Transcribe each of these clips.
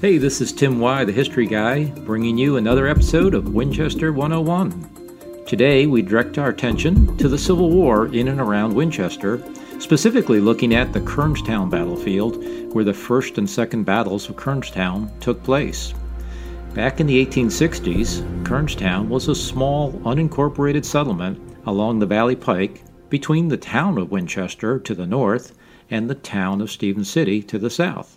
Hey, this is Tim Y, the History Guy, bringing you another episode of Winchester 101. Today, we direct our attention to the Civil War in and around Winchester, specifically looking at the Kernstown battlefield, where the first and second battles of Kernstown took place. Back in the 1860s, Kernstown was a small, unincorporated settlement along the Valley Pike between the town of Winchester to the north and the town of Stephens City to the south.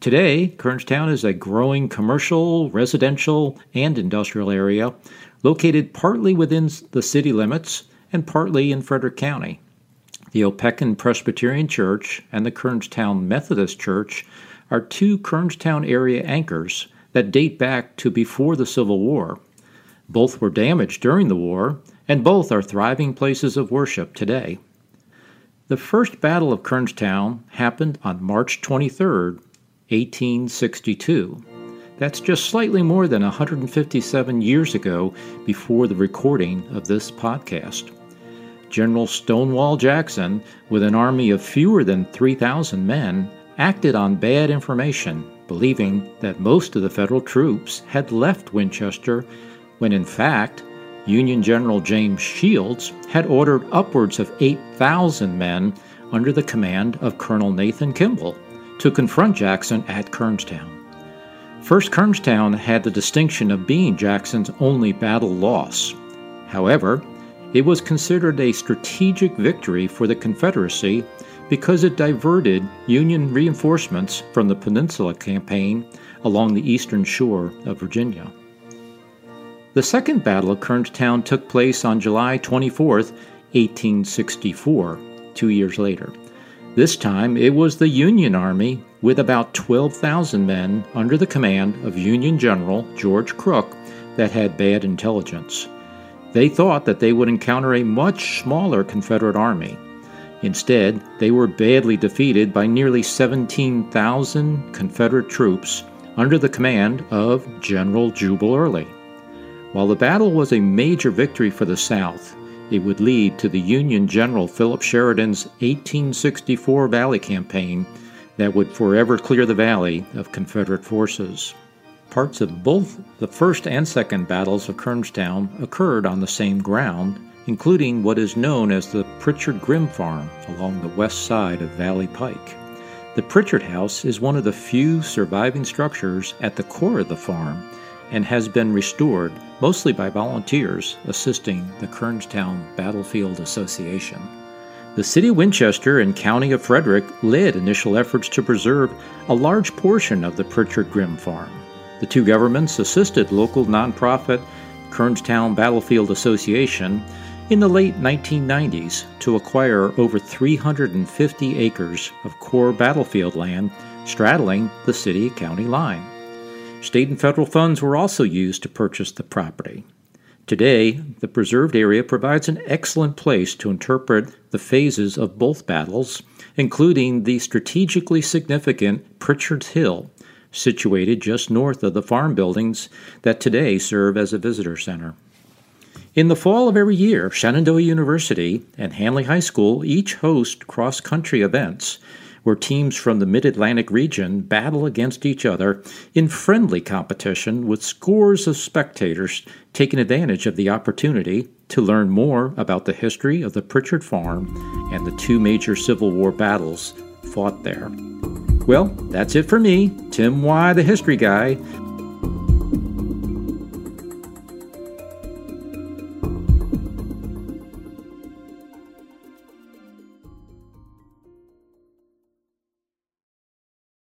Today, Kernstown is a growing commercial, residential, and industrial area located partly within the city limits and partly in Frederick County. The Opequon Presbyterian Church and the Kernstown Methodist Church are two Kernstown area anchors that date back to before the Civil War. Both were damaged during the war, and both are thriving places of worship today. The First Battle of Kernstown happened on March 23, 1862. That's just slightly more than 157 years ago before the recording of this podcast. General Stonewall Jackson, with an army of fewer than 3,000 men, acted on bad information, believing that most of the Federal troops had left Winchester, when in fact, Union General James Shields had ordered upwards of 8,000 men under the command of Colonel Nathan Kimball to confront Jackson at Kernstown. First, Kernstown had the distinction of being Jackson's only battle loss. However, it was considered a strategic victory for the Confederacy because it diverted Union reinforcements from the Peninsula Campaign along the eastern shore of Virginia. The Second Battle of Kernstown took place on July 24, 1864, two years later. This time it was the Union Army with about 12,000 men under the command of Union General George Crook that had bad intelligence. They thought that they would encounter a much smaller Confederate army. Instead, they were badly defeated by nearly 17,000 Confederate troops under the command of General Jubal Early. While the battle was a major victory for the South, it would lead to the Union General Philip Sheridan's 1864 Valley Campaign that would forever clear the valley of Confederate forces. Parts of both the first and second battles of Kernstown occurred on the same ground, including what is known as the Pritchard Grim Farm along the west side of Valley Pike. The Pritchard House is one of the few surviving structures at the core of the farm and has been restored mostly by volunteers assisting the Kernstown Battlefield Association. The city of Winchester and county of Frederick led initial efforts to preserve a large portion of the Pritchard Grim farm. The two governments assisted local nonprofit Kernstown Battlefield Association in the late 1990s to acquire over 350 acres of core battlefield land straddling the city county line. State and federal funds were also used to purchase the property. Today, the preserved area provides an excellent place to interpret the phases of both battles, including the strategically significant Pritchard's Hill, situated just north of the farm buildings that today serve as a visitor center. In the fall of every year, Shenandoah University and Handley High School each host cross country events where teams from the Mid Atlantic region battle against each other in friendly competition with scores of spectators taking advantage of the opportunity to learn more about the history of the Pritchard Farm and the two major Civil War battles fought there. Well, that's it for me, Tim Y, the History Guy.